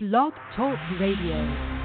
Blog Talk Radio.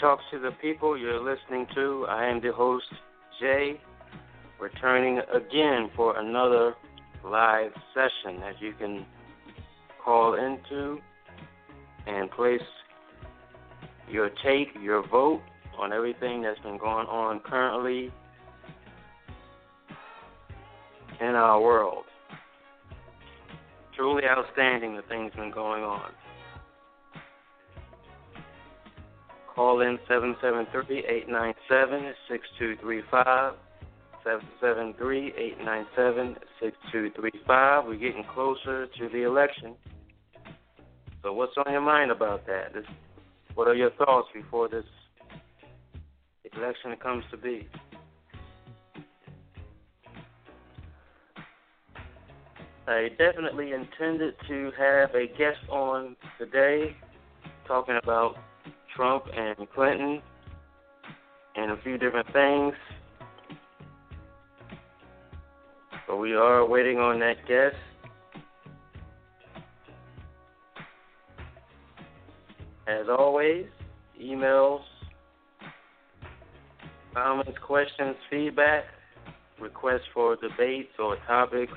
Talks to the People you're listening to. I am the host, Jay, returning again for another live session that you can call into and place your take, your vote on everything that's been going on currently in our world. Truly outstanding the things been going on. Call in 773-897-6235. 773-897-6235. We're getting closer to the election. So what's on your mind about that? This, what are your thoughts before this election comes to be? I definitely intended to have a guest on today talking about Trump and Clinton and a few different things. But we are waiting on that guest. As always, emails, comments, questions, feedback, requests for debates or topics,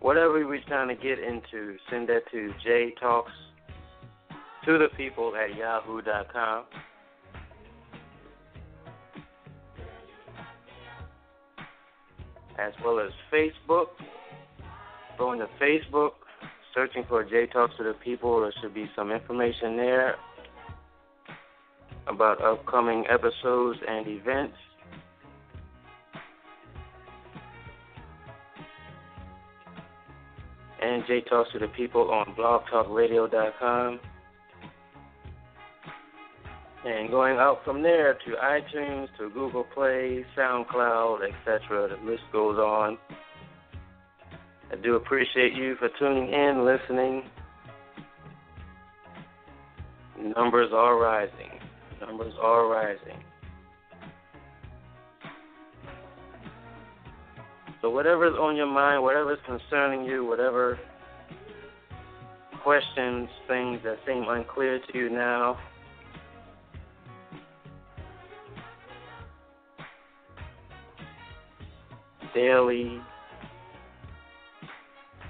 whatever we're trying to get into, send that to jtalks to the people at yahoo.com. As well as Facebook. Going to Facebook, searching for J Talks to the People. There should be some information there about upcoming episodes and events. And J Talks to the People on blogtalkradio.com. And going out from there to iTunes, to Google Play, SoundCloud, etc. The list goes on. I do appreciate you for tuning in, listening. Numbers are rising. Numbers are rising. So whatever's on your mind, whatever's concerning you, whatever questions, things that seem unclear to you now, daily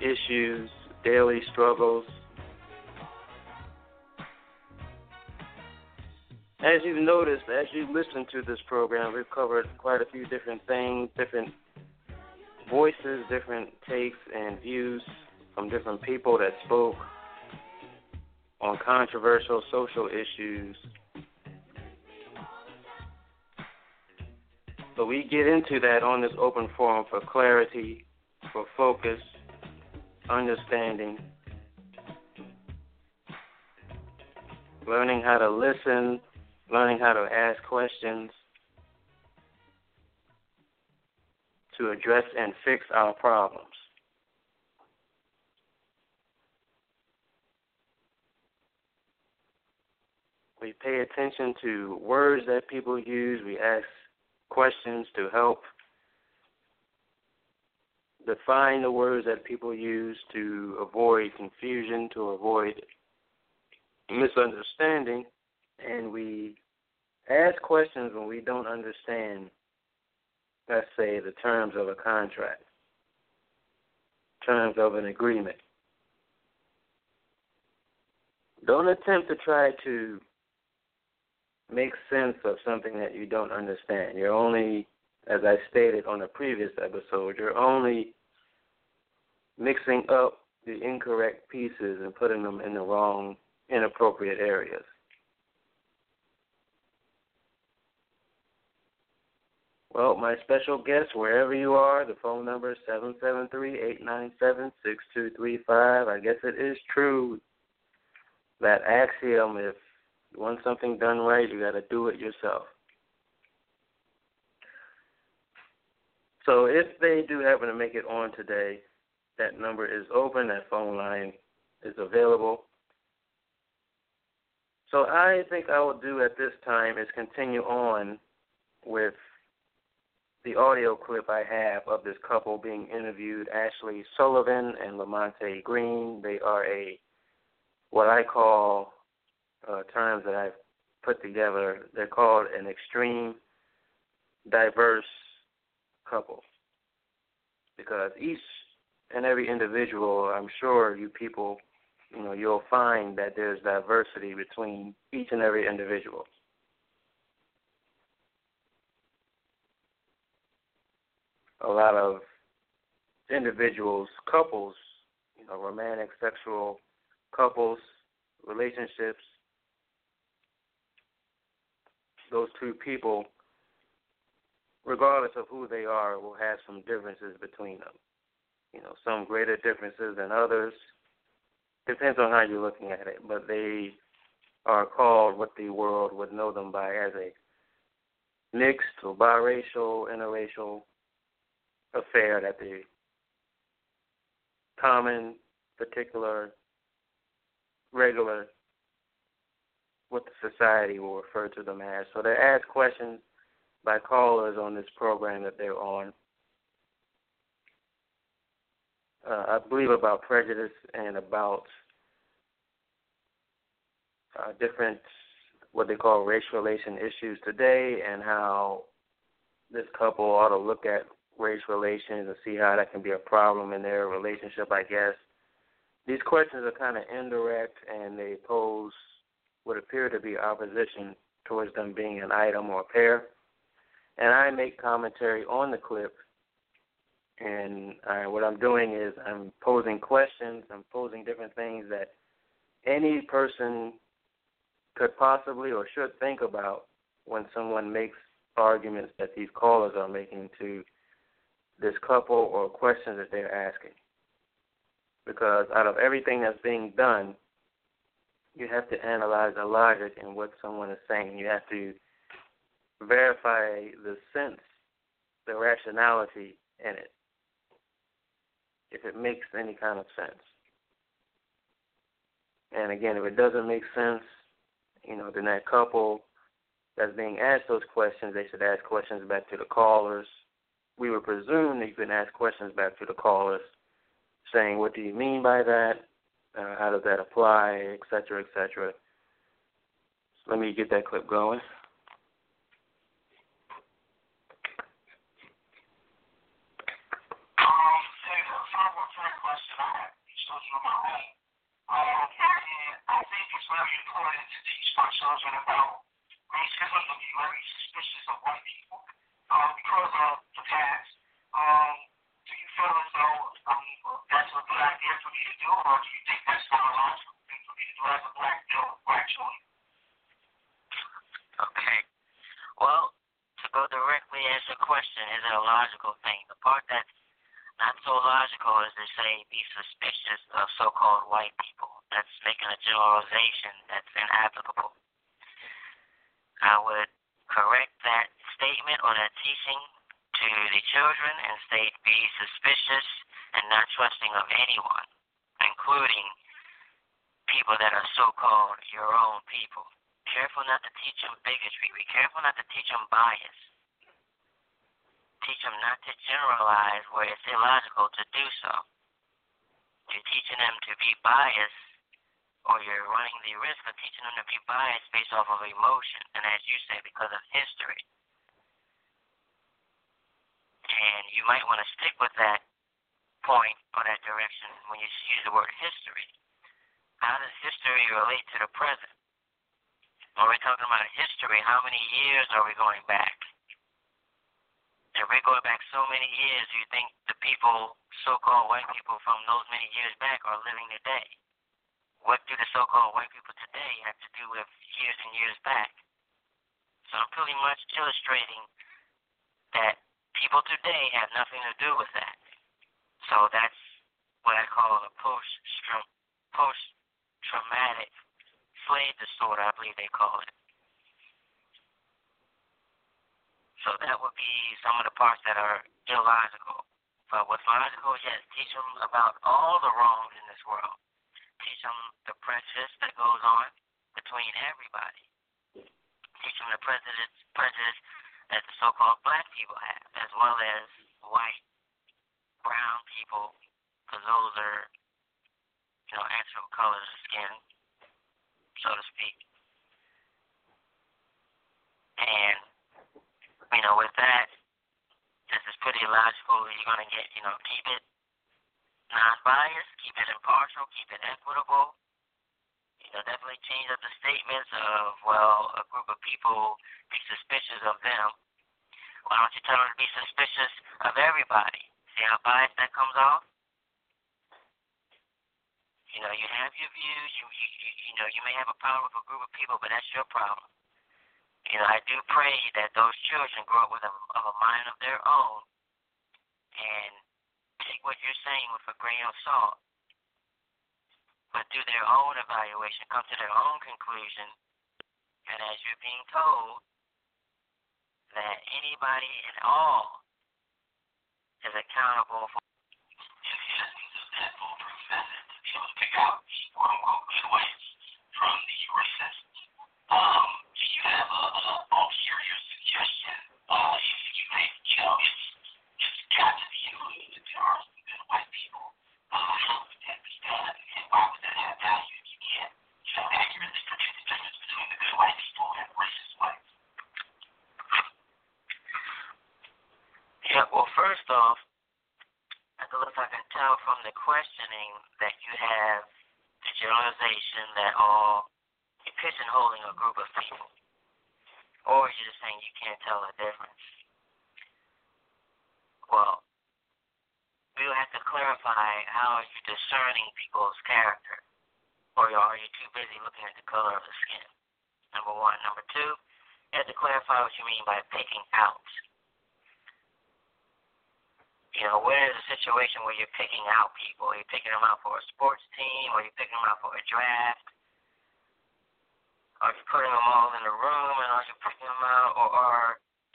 issues, daily struggles. As you've noticed, as you listen to this program, we've covered quite a few different things, different voices, different takes and views from different people that spoke. on controversial social issues. So we get into that on this open forum for clarity, for focus, understanding, learning how to listen, learning how to ask questions to address and fix our problems. We pay attention to words that people use. We ask questions to help define the words that people use to avoid confusion, to avoid misunderstanding, and we ask questions when we don't understand, let's say, the terms of a contract, terms of an agreement. Don't attempt to try to make sense of something that you don't understand. You're only, as I stated on a previous episode, you're only mixing up the incorrect pieces and putting them in the wrong, inappropriate areas. Well, my special guest, wherever you are, the phone number is seven seven three eight nine seven six two three five. I guess it is true that axiom if you want something done right, you got to do it yourself. So if they do happen to make it on today, that number is open. That phone line is available. So I think I will do at this time is continue on with the audio clip I have of this couple being interviewed, Ashley Sullivan and Lamonte Green. They are a what I call uh, terms that I've put together. They're called an extreme diverse couple because each and every individual, I'm sure you people, you know, you'll find that there's diversity between each and every individual. A lot of individuals, couples, you know, romantic, sexual couples, relationships, those two people, regardless of who they are, will have some differences between them. You know, some greater differences than others. Depends on how you're looking at it, but they are called what the world would know them by as a mixed or biracial, interracial affair that the common, particular, regular what the society will refer to them as. So they ask questions by callers on this program that they're on. Uh, I believe about prejudice and about uh, different what they call race relation issues today and how this couple ought to look at race relations and see how that can be a problem in their relationship, I guess. These questions are kind of indirect and they pose would appear to be opposition towards them being an item or pair. And I make commentary on the clip. And what I'm doing is I'm posing questions, I'm posing different things that any person could possibly or should think about when someone makes arguments that these callers are making to this couple or questions that they're asking. Because out of everything that's being done, you have to analyze the logic in what someone is saying. You have to verify the sense, the rationality in it, if it makes any kind of sense. And again, if it doesn't make sense, you know, then that couple that's being asked those questions, they should ask questions back to the callers. We would presume that you can ask questions back to the callers, saying, "What do you mean by that? Uh, how does that apply, et cetera, et cetera. So let me get that clip going. Um, um, because of the past. Um, to do, or do you think that's not for me to do as a black male, black children? Okay. Well, to go directly at the question, is it a logical thing? The part that's not so logical is to say be suspicious of so-called white people. That's making a generalization that's inapplicable. I would correct that statement or that teaching to the children and state be suspicious and not trusting of anyone including people that are so-called your own people. Careful not to teach them bigotry. Be careful not to teach them bias. Teach them not to generalize where it's illogical to do so. You're teaching them to be biased, or you're running the risk of teaching them to be biased based off of emotion, and as you say, because of history. And you might want to stick with that point or that direction when you use the word history. How does history relate to the present? When we're talking about history, how many years are we going back? If we're going back so many years, do you think the people, so-called white people from those many years back, are living today? What do the so-called white people today have to do with years and years back? So I'm pretty much illustrating that people today have nothing to do with that. So that's what I call a post post traumatic slave disorder, I believe they call it. So that would be some of the parts that are illogical. But what's logical, yes, teach them about all the wrongs in this world. Teach them the prejudice that goes on between everybody. Teach them the prejudice, prejudice that the so-called black people have, as well as white, brown people, because those are, you know, actual colors of skin so to speak. And, you know, with that, this is pretty logical. You're going to get, you know, keep it non-biased, keep it impartial, keep it equitable. You know, definitely change up the statements of, well, a group of people be suspicious of them. Why don't you tell them to be suspicious of everybody? See how biased that comes off? You know, you have your views. You, you, you, you know, you may have a problem with a group of people, but that's your problem. You know, I do pray that those children grow up with a, of a mind of their own and take what you're saying with a grain of salt, but do their own evaluation, come to their own conclusion, and as you're being told, that anybody and all is accountable for be able to pick out quote unquote good ways from the recesses. Um, do you have a, a ulterior suggestion? Uh, if you think, you know, it's it's got to be included that there are some good white people, uh, how would that be done? And why would that have value if you can't, you know, accurately predict the difference between the good white people and racist whites? Yeah, well, first off, if I can tell from the questioning that you have the generalization that all you're pigeonholing a group of people, or you're just saying you can't tell the difference. Well, we'll have to clarify how are you discerning people's character, or are you too busy looking at the color of the skin? Number one. Number two, you have to clarify what you mean by picking out. You know, where is a situation where you're picking out people? You're picking them out for a sports team? Or you're picking them out for a draft? Are you're putting them all in a room and are you picking them out? Or, or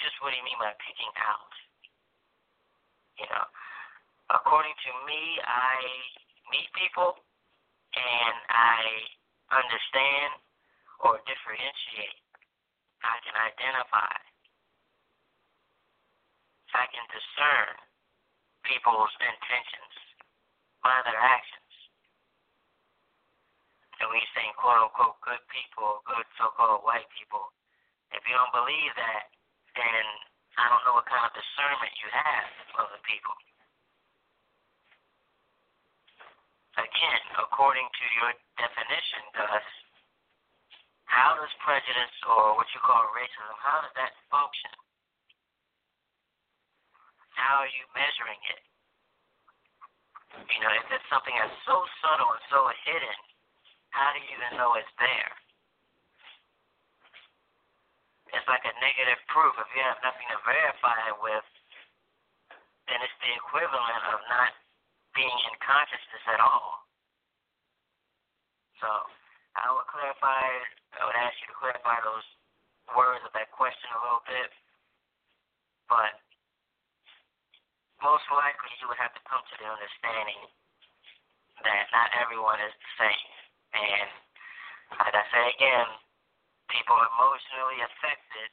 just what do you mean by picking out? You know, according to me, I meet people and I understand or differentiate. I can identify. I can discern people's intentions by their actions. And we say quote unquote good people, good so called white people. If you don't believe that, then I don't know what kind of discernment you have of the people. Again, according to your definition, Gus, how does prejudice or what you call racism, how does that function? How are you measuring it? You know, if it's something that's so subtle and so hidden, how do you even know it's there? It's like a negative proof, if you have nothing to verify it with, then it's the equivalent of not being in consciousness at all. So I would clarify, I would ask you to clarify those words of that question a little bit. But most likely you would have to come to the understanding that not everyone is the same. And like I say again, people emotionally affected.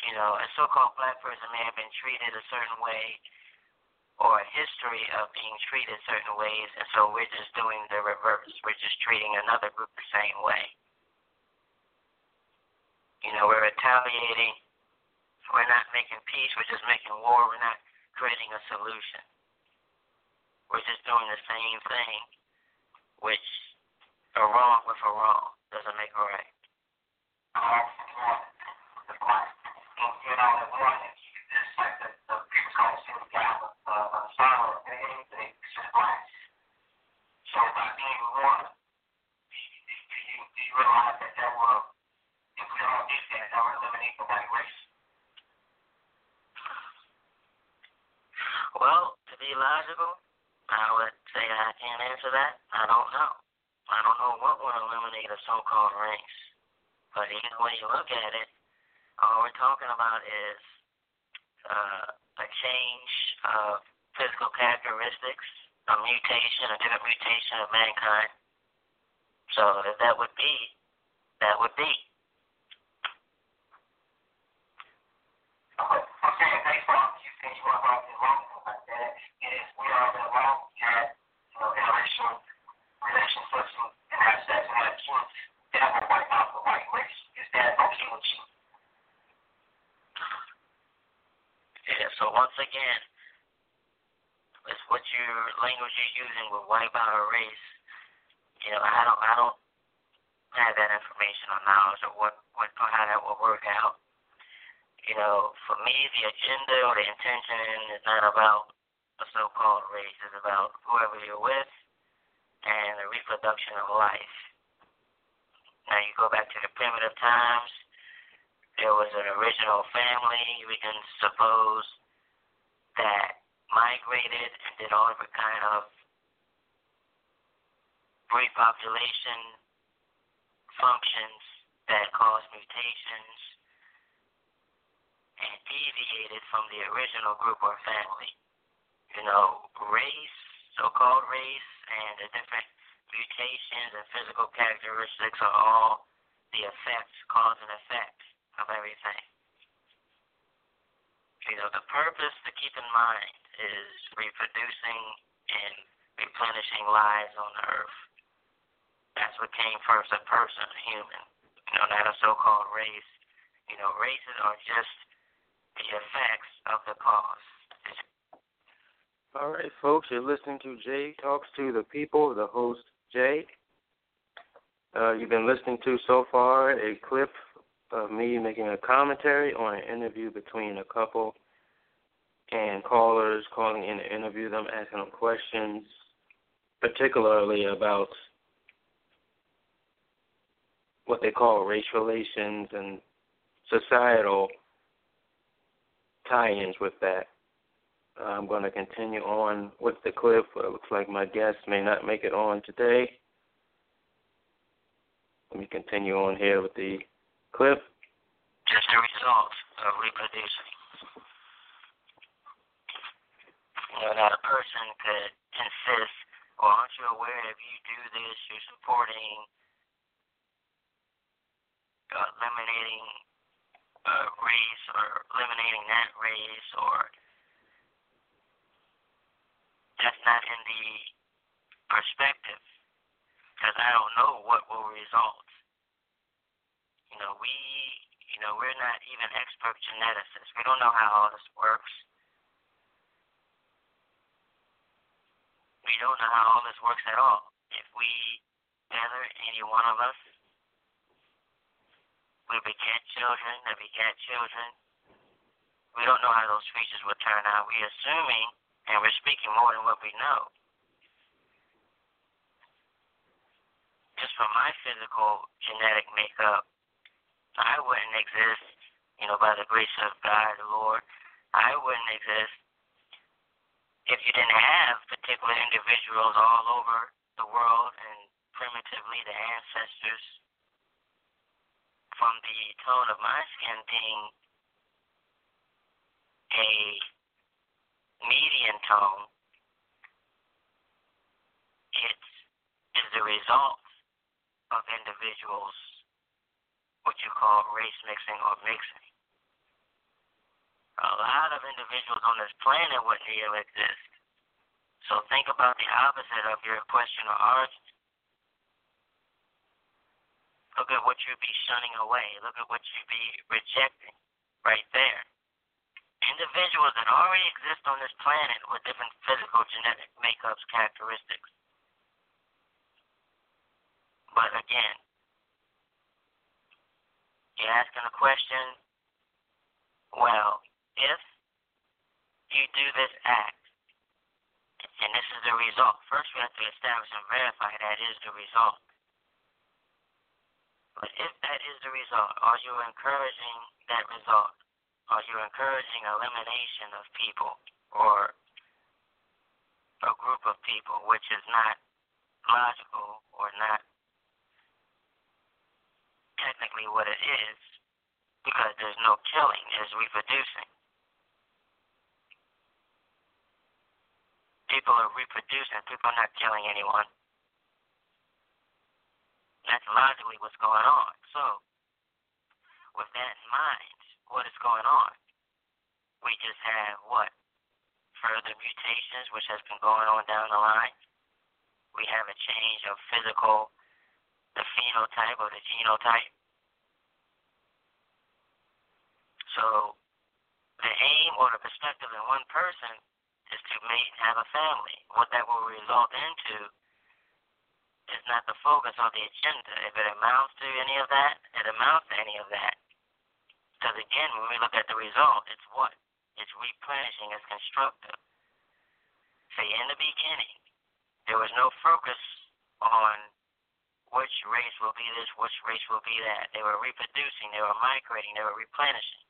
You know, a so-called black person may have been treated a certain way or a history of being treated certain ways, and so we're just doing the reverse. We're just treating another group the same way. You know, we're retaliating. We're not making peace. We're just making war. We're not creating a solution. We're just doing the same thing, which a wrong with a wrong doesn't make a right. You know, Well, to be logical, I would say I can't answer that. I don't know. I don't know what would eliminate a so-called race. But either way you look at it, all we're talking about is uh, a change of physical characteristics, a mutation, a different mutation of mankind. So if that would be, that would be. Okay, thanks, Bob. You think you want to is we are the wrong had you know, interracial relationships and have sex and have kids that will wipe out the white race. Is that okay with you? Yeah, so once again, it's what your language you're using will wipe out a race. You know, I don't I don't have that information or knowledge of what, what how that will work out. You know, for me the agenda or the intention is not about a so-called race is about whoever you're with and the reproduction of life. Now you go back to the primitive times, there was an original family, we can suppose, that migrated and did all different kind of repopulation functions that caused mutations and deviated from the original group or family you know, race, so-called race, and the different mutations and physical characteristics are all the effects, cause and effect of everything. You know, the purpose to keep in mind is reproducing and replenishing lives on earth. That's what came first, a person, a human. You know, not a so-called race. You know, races are just the effects of the cause. All right, folks, you're listening to Jay Talks to the People, the host, Jay. Uh, you've been listening to so far a clip of me making a commentary on an interview between a couple and callers calling in to interview them, asking them questions, particularly about what they call race relations and societal tie ins with that. I'm going to continue on with the clip. It looks like my guest may not make it on today. Let me continue on here with the clip. Just a result of reproducing. You know, a person could insist, well, aren't you aware if you do this, you're supporting uh, eliminating uh, race or eliminating that race or that's not in the perspective because I don't know what will result. You know, we, you know, we're not even expert geneticists. We don't know how all this works. We don't know how all this works at all. If we gather any one of us, we beget children, that beget children. We don't know how those creatures will turn out. We're assuming and we're speaking more than what we know. Just from my physical genetic makeup, I would wouldn't exist, you know, by the grace of God, Lord. I wouldn't exist if you didn't have particular individuals all over the world and primitively the ancestors from the tone of my skin being a median tone, it is the result of individuals, what you call race mixing or mixing. A lot of individuals on this planet wouldn't even exist. So think about the opposite of your question or origin. Look at what you'd be shunning away. Look at what you'd be rejecting right there. Individuals that already exist on this planet with different physical genetic makeups, characteristics. But again, you're asking a question, well, if you do this act, and this is the result, first we have to establish and verify that is the result. But if that is the result, are you encouraging that result? Are you encouraging elimination of people or a group of people, which is not logical or not technically what it is, because there's no killing, there's reproducing. People are reproducing, people are not killing anyone. That's logically what's going on. So, with that in mind, what is going on? We just have what? Further mutations, which has been going on down the line. We have a change of physical, the phenotype or the genotype. So, the aim or the perspective in one person is to mate and have a family. What that will result into is not the focus or the agenda. If it amounts to any of that, it amounts to any of that. Because again, when we look at the result, it's what? It's replenishing, it's constructive. See, in the beginning, there was no focus on which race will be this, which race will be that. They were reproducing, they were migrating, they were replenishing.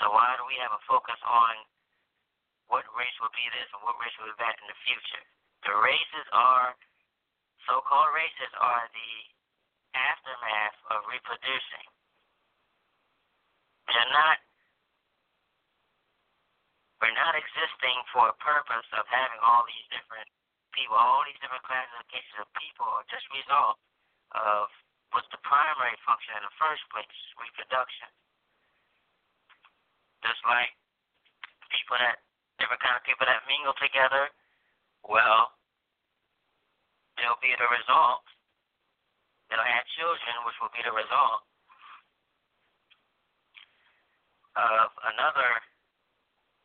So why do we have a focus on what race will be this and what race will be that in the future? The races are so-called races are the aftermath of reproducing. They're not we're not existing for a purpose of having all these different people, all these different classifications of people are just result of what's the primary function in the first place, reproduction. Just like people that different kind of people that mingle together, well, they'll be the result. They'll have children, which will be the result of another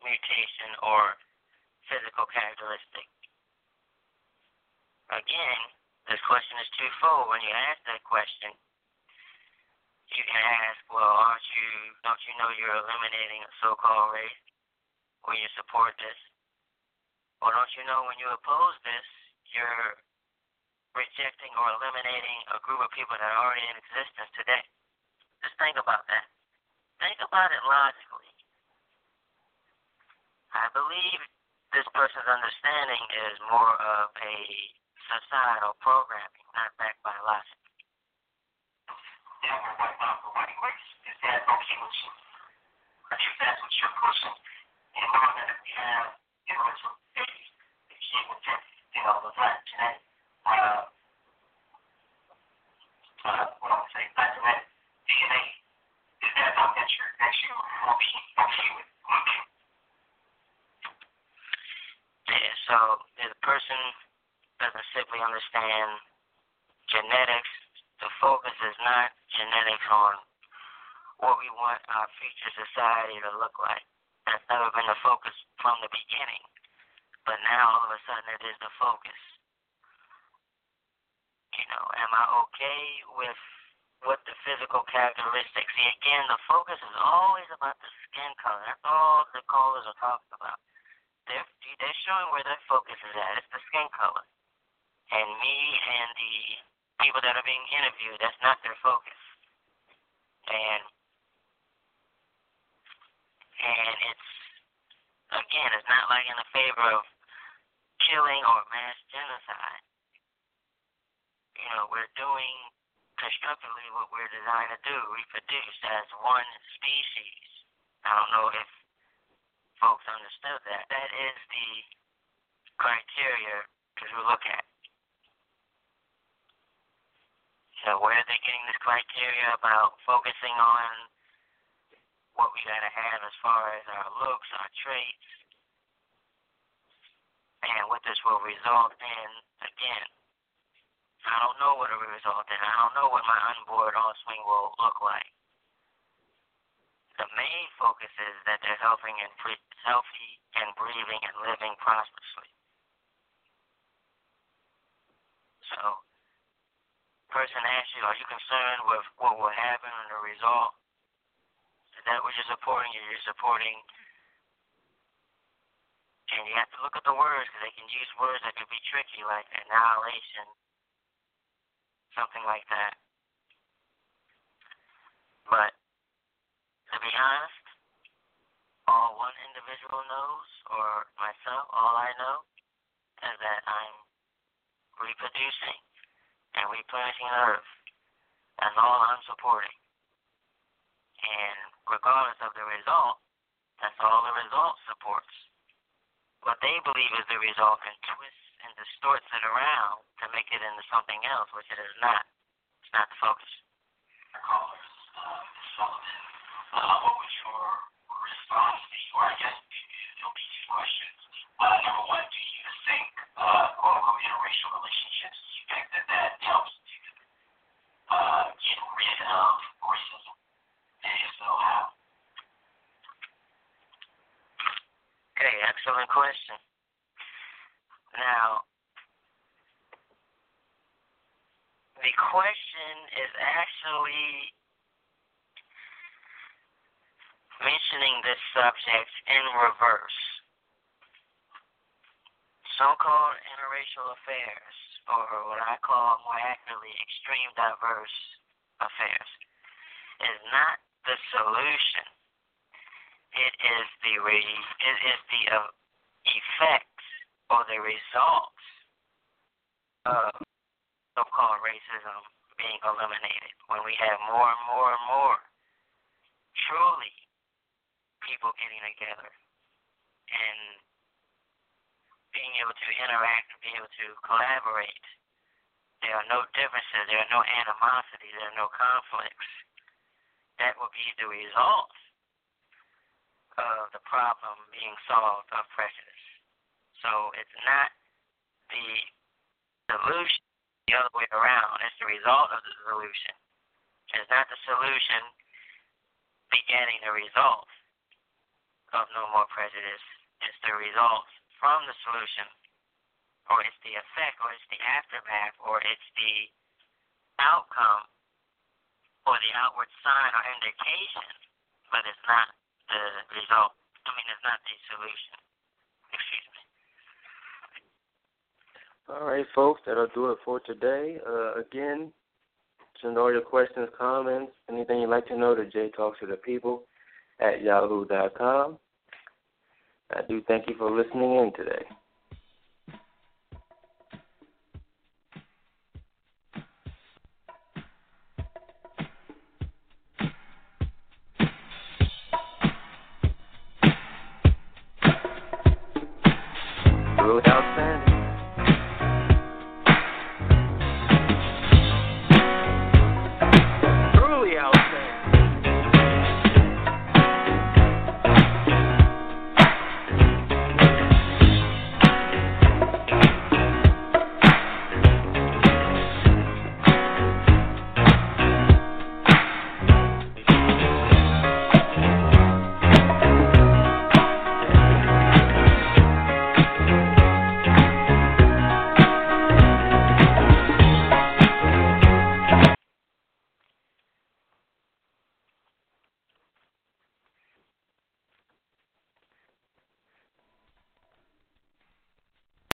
mutation or physical characteristic. Again, this question is twofold. When you ask that question, you can ask, well, aren't you, don't you know you're eliminating a so-called race when you support this? Or don't you know when you oppose this, you're rejecting or eliminating a group of people that are already in existence today. Just think about that. Think about it logically. I believe this person's understanding is more of a societal programming, not backed by logic. Yeah, but what about the race? Is that okay with you? If that's what you're pushing, in order to have, you know, it's a baby, you know, the black genetic uh, uh, what I'm saying, to that DNA, is that something that you're, that you okay, okay with? Yeah, so if the person doesn't simply understand genetics, the focus is not genetics on what we want our future society to look like. That's never been the focus from the beginning. But now all of a sudden it is the focus. You know, am I okay with what the physical characteristics? See, again, the focus is always about the skin color. That's all the callers are talking about. They're, they're showing where their focus is at. It's the skin color. And me and the people that are being interviewed, that's not their focus and and it's again, it's not like in the favor of killing or mass genocide. You know, we're doing constructively what we're designed to do, reproduce as one species. I don't know if folks understood that. That is the criteria to look at. So where are they getting this criteria about focusing on what we gotta have as far as our looks, our traits, and what this will result in again. I don't know what it will result in. I don't know what my unborn offspring will look like. The main focus is that they're healthy and healthy and breathing and living prosperously. So, person asks you, are you concerned with what will happen and the result? That what you're supporting? You're supporting, and you have to look at the words because they can use words that can be tricky, like annihilation, something like that. But to be honest, all one individual knows, or myself, all I know, is that I'm reproducing and replenishing the earth. That's all I'm supporting. And regardless of the result, that's all the result supports. What they believe is the result and twists and distorts it around to make it into something else, which it is not. It's not the focus. Callers, what was your response or I guess it'll questions. Uh, number one, do you think, uh, quote unquote, interracial relationships, that that helps uh, get rid of racism? And if so, how? Okay, excellent question. Now, the question is actually mentioning this subject in reverse. So called interracial affairs, or what I call more accurately extreme diverse affairs, is not the solution. It is the re- it is the uh, effects or the results of so-called racism being eliminated when we have more and more and more truly people getting together and being able to interact and be able to collaborate. There are no differences, there are no animosity, there are no conflicts. That will be the result of the problem being solved of prejudice. So it's not the solution the other way around. It's the result of the solution. It's not the solution begetting the result of no more prejudice. It's the result from the solution, or it's the effect, or it's the aftermath, or it's the outcome, or the outward sign or indication, but it's not the result. I mean, it's not the solution. Excuse me. All right, folks, that'll do it for today. Uh, again, send all your questions, comments, anything you'd like to know to J Talks to the People at yahoo.com. I do thank you for listening in today.